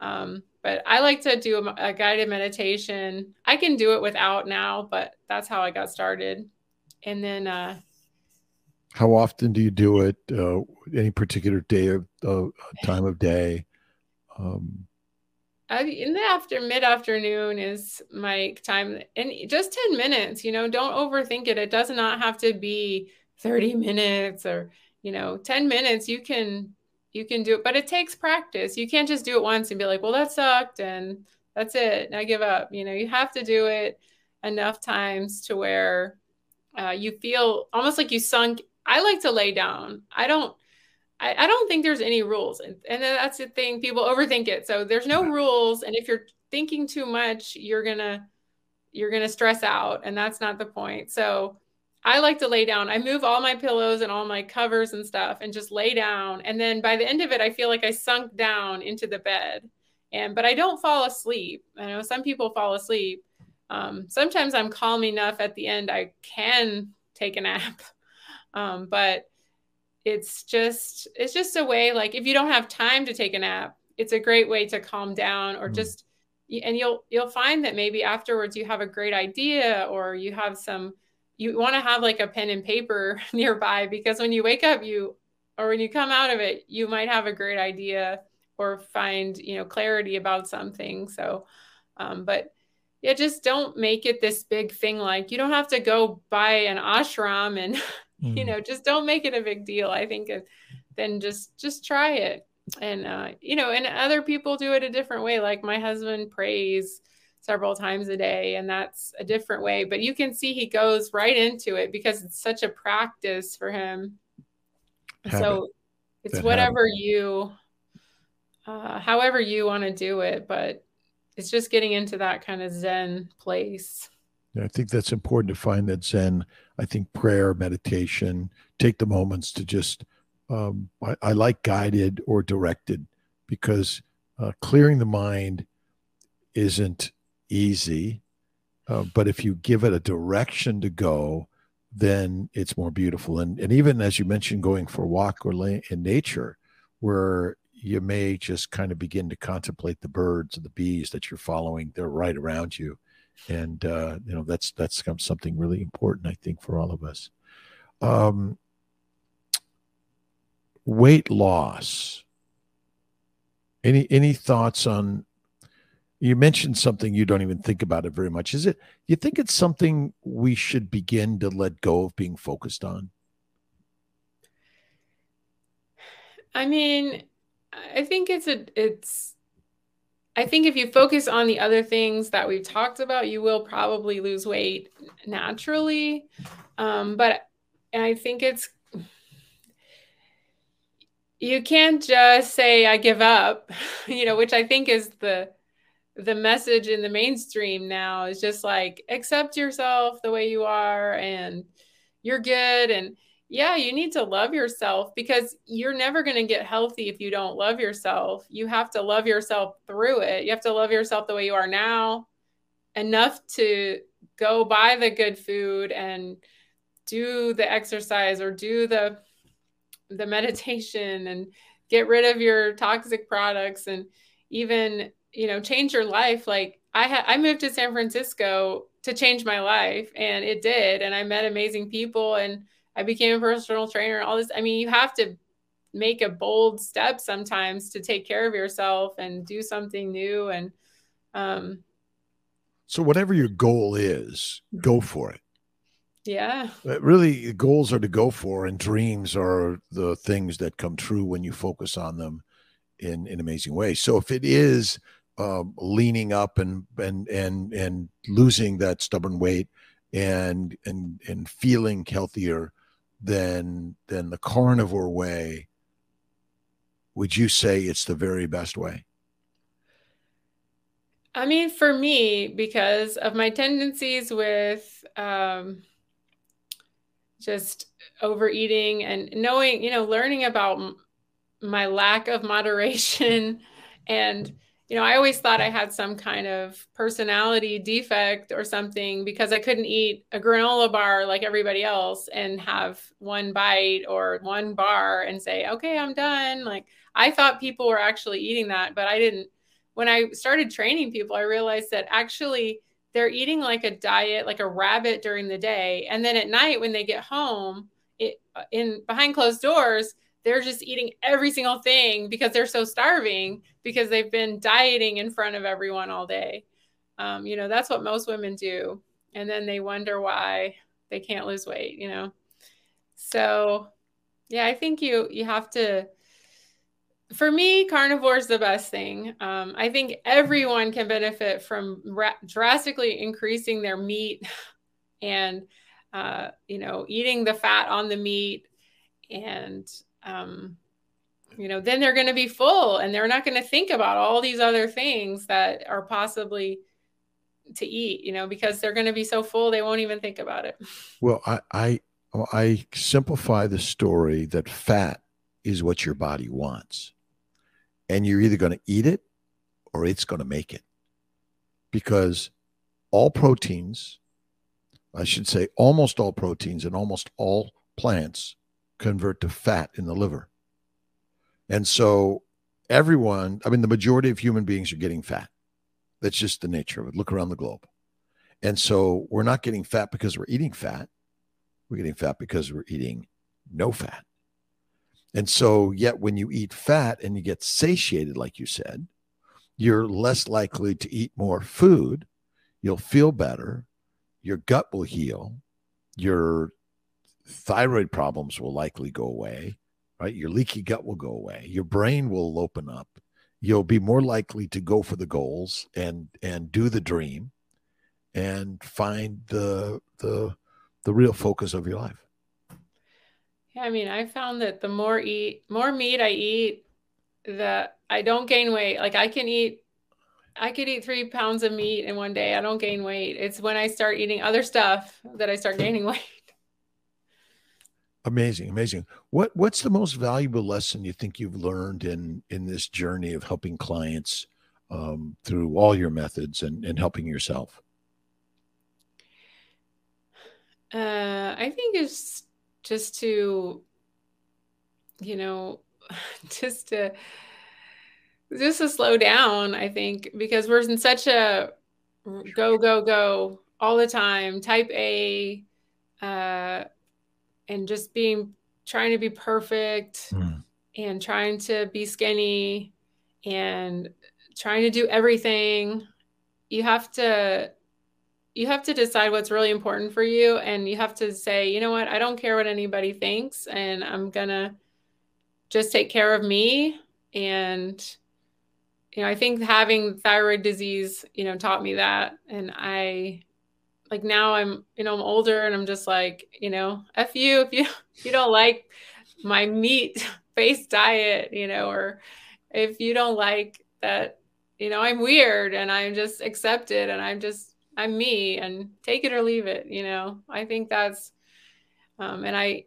um, but I like to do a, a, guided meditation. I can do it without now, but that's how I got started. And then, uh, how often do you do it? Uh, any particular day of uh, time of day? Um, I, in the after mid afternoon is my time, and just ten minutes. You know, don't overthink it. It does not have to be thirty minutes or you know ten minutes. You can you can do it, but it takes practice. You can't just do it once and be like, well, that sucked and that's it. I give up. You know, you have to do it enough times to where uh, you feel almost like you sunk. I like to lay down. I don't. I, I don't think there's any rules, and, and that's the thing. People overthink it. So there's no rules, and if you're thinking too much, you're gonna you're gonna stress out, and that's not the point. So I like to lay down. I move all my pillows and all my covers and stuff and just lay down. And then by the end of it, I feel like I sunk down into the bed. And but I don't fall asleep. I know some people fall asleep. Um, sometimes I'm calm enough at the end I can take a nap. Um, but it's just it's just a way like if you don't have time to take a nap, it's a great way to calm down or mm. just and you'll you'll find that maybe afterwards you have a great idea or you have some you want to have like a pen and paper nearby because when you wake up you or when you come out of it you might have a great idea or find you know clarity about something so um, but yeah just don't make it this big thing like you don't have to go buy an ashram and mm. you know just don't make it a big deal i think then just just try it and uh, you know and other people do it a different way like my husband prays several times a day and that's a different way but you can see he goes right into it because it's such a practice for him habit. so it's whatever habit. you uh, however you want to do it but it's just getting into that kind of zen place yeah, i think that's important to find that zen i think prayer meditation take the moments to just um, I, I like guided or directed because uh, clearing the mind isn't easy. Uh, but if you give it a direction to go, then it's more beautiful. And, and even as you mentioned, going for a walk or in nature, where you may just kind of begin to contemplate the birds and the bees that you're following, they're right around you. And, uh, you know, that's, that's something really important, I think, for all of us. Um, weight loss. Any, any thoughts on you mentioned something you don't even think about it very much. Is it, you think it's something we should begin to let go of being focused on? I mean, I think it's a it's I think if you focus on the other things that we've talked about, you will probably lose weight naturally. Um, but I think it's you can't just say I give up, you know, which I think is the the message in the mainstream now is just like accept yourself the way you are and you're good and yeah, you need to love yourself because you're never going to get healthy if you don't love yourself. You have to love yourself through it. You have to love yourself the way you are now enough to go buy the good food and do the exercise or do the the meditation and get rid of your toxic products and even you know change your life like i had i moved to san francisco to change my life and it did and i met amazing people and i became a personal trainer and all this i mean you have to make a bold step sometimes to take care of yourself and do something new and um so whatever your goal is go mm-hmm. for it yeah. But really, goals are to go for, and dreams are the things that come true when you focus on them in an amazing way. So if it is um, leaning up and and and and losing that stubborn weight and and and feeling healthier than than the carnivore way, would you say it's the very best way? I mean, for me, because of my tendencies with um, just overeating and knowing, you know, learning about my lack of moderation and you know, I always thought I had some kind of personality defect or something because I couldn't eat a granola bar like everybody else and have one bite or one bar and say, okay, I'm done. Like I thought people were actually eating that, but I didn't. When I started training people, I realized that actually they're eating like a diet, like a rabbit during the day. And then at night, when they get home, it, uh, in behind closed doors, they're just eating every single thing because they're so starving because they've been dieting in front of everyone all day. Um, you know, that's what most women do. And then they wonder why they can't lose weight, you know? So yeah, I think you, you have to, for me, carnivore is the best thing. Um, I think everyone can benefit from ra- drastically increasing their meat and, uh, you know, eating the fat on the meat. And, um, you know, then they're going to be full and they're not going to think about all these other things that are possibly to eat, you know, because they're going to be so full they won't even think about it. Well, I, I, I simplify the story that fat is what your body wants and you're either going to eat it or it's going to make it. Because all proteins, I should say almost all proteins and almost all plants convert to fat in the liver. And so everyone, I mean, the majority of human beings are getting fat. That's just the nature of it. Look around the globe. And so we're not getting fat because we're eating fat. We're getting fat because we're eating no fat. And so, yet when you eat fat and you get satiated, like you said, you're less likely to eat more food. You'll feel better. Your gut will heal. Your thyroid problems will likely go away, right? Your leaky gut will go away. Your brain will open up. You'll be more likely to go for the goals and and do the dream and find the the the real focus of your life. Yeah, I mean, I found that the more eat more meat I eat, the I don't gain weight. Like I can eat I could eat three pounds of meat in one day. I don't gain weight. It's when I start eating other stuff that I start gaining weight. Amazing, amazing. What what's the most valuable lesson you think you've learned in in this journey of helping clients um, through all your methods and, and helping yourself? Uh, I think it's just to you know just to just to slow down i think because we're in such a go go go all the time type a uh and just being trying to be perfect mm. and trying to be skinny and trying to do everything you have to you have to decide what's really important for you. And you have to say you know what? I don't care what anybody thinks and i'm gonna just take care of me. And you know i think having thyroid disease you know taught me that. And i like now i'm you know i'm older and i'm just like you know if you if you if you don't like my meat based diet you know or if you don't like that you know i'm weird and i'm just accepted and i'm just i'm me and take it or leave it you know. I think that's um, and i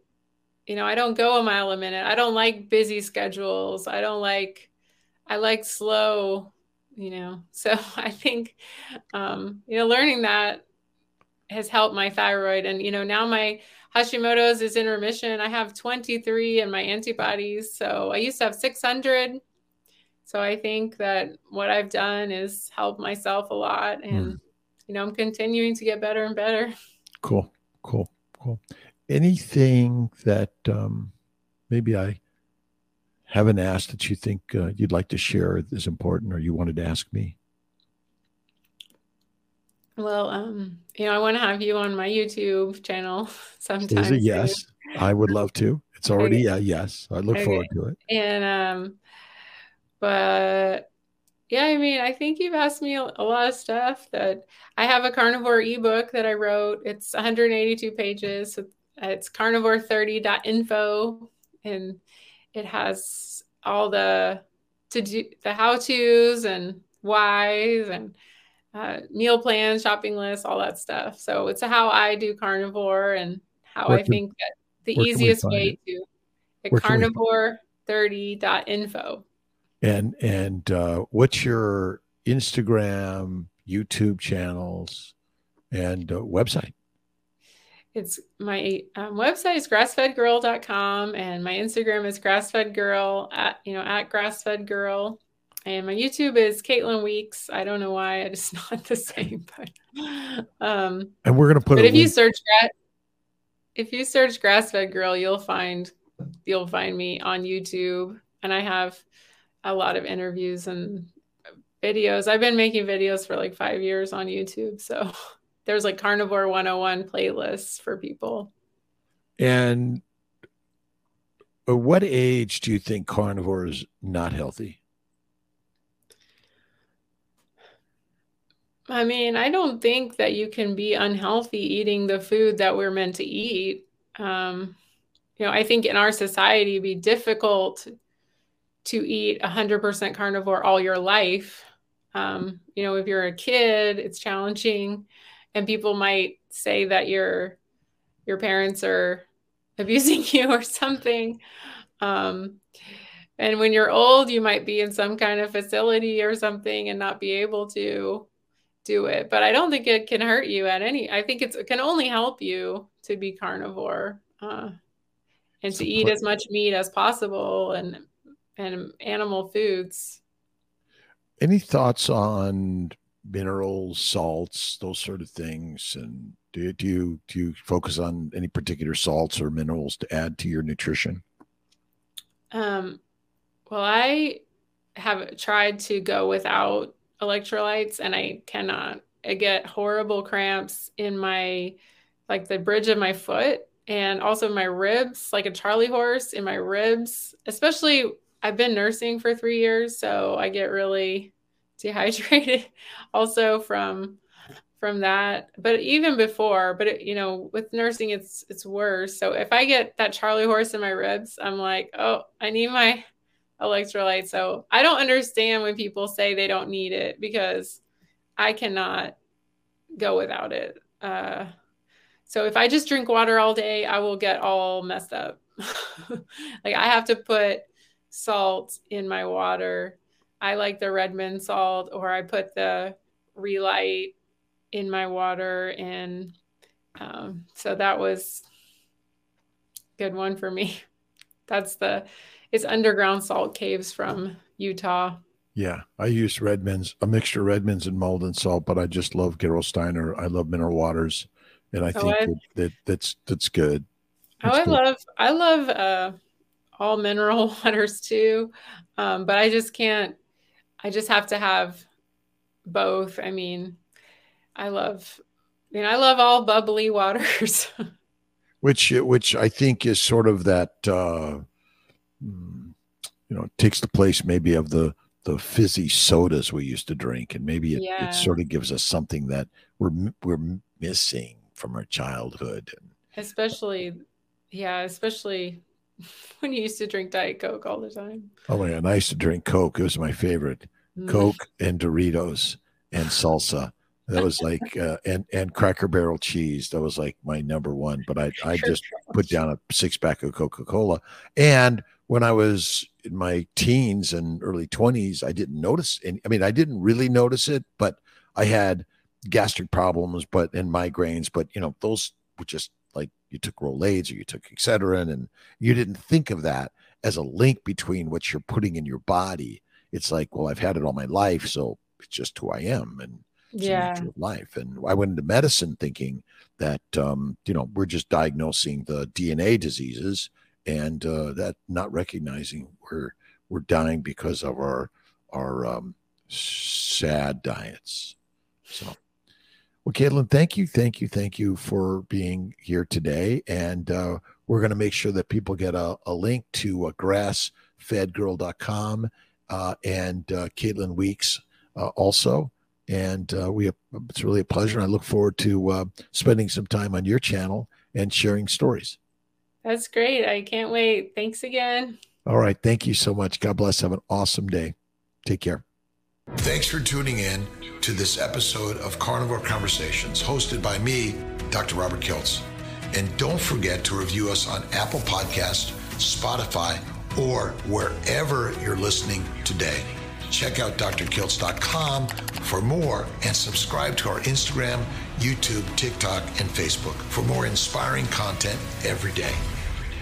you know i don't go a mile a minute. I don't like busy schedules. I don't like i like slow you know. So i think um, you know learning that has helped my thyroid. And you know now my hashimoto's is in remission. I have 23 in my antibodies. So i used to have 600 so i think that what i've done is help myself a lot. And mm. you know i'm continuing to get better and better. Cool. Cool. Cool. Anything that um, maybe i haven't asked that you think uh, you'd like to share is important or you wanted to ask me well, um, you know, I want to have you on my YouTube channel sometime. Is it yes? I would love to. It's already okay. a yes. I look okay. forward to it. And um, but yeah, I mean, I think you've asked me a, lot of stuff that I have a carnivore ebook that I wrote. It's 182 pages. It's carnivore30.info and it has all the to do the how to's and whys and uh, meal plans, shopping lists, all that stuff. So it's how I do carnivore and how where I can, think that the easiest way it? to carnivore30.info. And and uh, what's your Instagram, YouTube channels, and uh, website? It's my um, website is grassfedgirl.com and my Instagram is grassfedgirl at you know at grassfedgirl and my YouTube is Caitlin Weeks. I don't know why it's not the same, but um, and we're gonna put. But if link. you search if you search grass fed girl, you'll find you'll find me on YouTube, and I have a lot of interviews and videos. I've been making videos for like five years on YouTube, so there's like carnivore 101 playlists for people. And at what age do you think carnivore is not healthy? I mean, I don't think that you can be unhealthy eating the food that we're meant to eat. Um, you know, I think in our society, it'd be difficult to eat 100% carnivore all your life. Um, you know, if you're a kid, it's challenging, and people might say that your your parents are abusing you or something. Um, and when you're old, you might be in some kind of facility or something and not be able to do it. But I don't think it can hurt you at any. I think it can only help you to be carnivore uh, and to eat as much meat as possible and and animal foods. Any thoughts on minerals, salts, those sort of things? And do you, do you do you focus on any particular salts or minerals to add to your nutrition? Um, well, I have tried to go without electrolytes and I cannot. I get horrible cramps in my like the bridge of my foot and also my ribs, like a Charlie horse in my ribs. Especially I've been nursing for 3 years, so I get really dehydrated also from from that but even before but it, you know with nursing it's it's worse so if i get that charlie horse in my ribs i'm like oh i need my electrolyte. So I don't understand when people say they don't need it because I cannot go without it. Uh, so if I just drink water all day, I will get all messed up. like I have to put salt in my water. I like the Redmond salt, or I put the Re-Lyte in my water, and um, so that was good one for me. That's the it's underground salt caves from Utah. Yeah, I use Redmonds, a mixture of Redmonds and Maldon salt, but I just love Gerolsteiner. I love mineral waters, and I oh, think that, that, that's that's good. That's oh, I good. love I love uh, all mineral waters too, um, but I just can't. I just have to have both. I mean, I love, I mean, I love all bubbly waters. which which I think is sort of that. Uh. You know, takes the place maybe of the the fizzy sodas we used to drink, and maybe it, yeah. it sort of gives us something that we're we're missing from our childhood. Especially, yeah, especially when you used to drink Diet Coke all the time. Oh my god, I used to drink Coke. It was my favorite. Mm. Coke and Doritos and salsa. That was like uh, and and Cracker Barrel cheese. That was like my number one. But I I just put down a six pack of Coca Cola. And when I was in my teens and early twenties, I didn't notice. Any, I mean, I didn't really notice it, but I had gastric problems, but and migraines. But you know, those were just like you took Rolaids or you took Excedrin, and you didn't think of that as a link between what you're putting in your body. It's like, well, I've had it all my life, so it's just who I am, and yeah, life. And I went into medicine thinking that um, you know we're just diagnosing the DNA diseases, and uh, that not recognizing we're we're dying because of our our um, sad diets. So well, Caitlin, thank you, thank you, thank you for being here today. And uh, we're going to make sure that people get a, a link to uh, grassfedgirl.com uh, and uh, Caitlin Weeks uh, also. And uh, we have, it's really a pleasure. I look forward to uh, spending some time on your channel and sharing stories. That's great. I can't wait. Thanks again. All right. Thank you so much. God bless. Have an awesome day. Take care. Thanks for tuning in to this episode of Carnivore Conversations, hosted by me, Dr. Robert Kiltz. And don't forget to review us on Apple Podcast, Spotify, or wherever you're listening today. Check out drkiltz.com for more and subscribe to our Instagram, YouTube, TikTok, and Facebook for more inspiring content every day.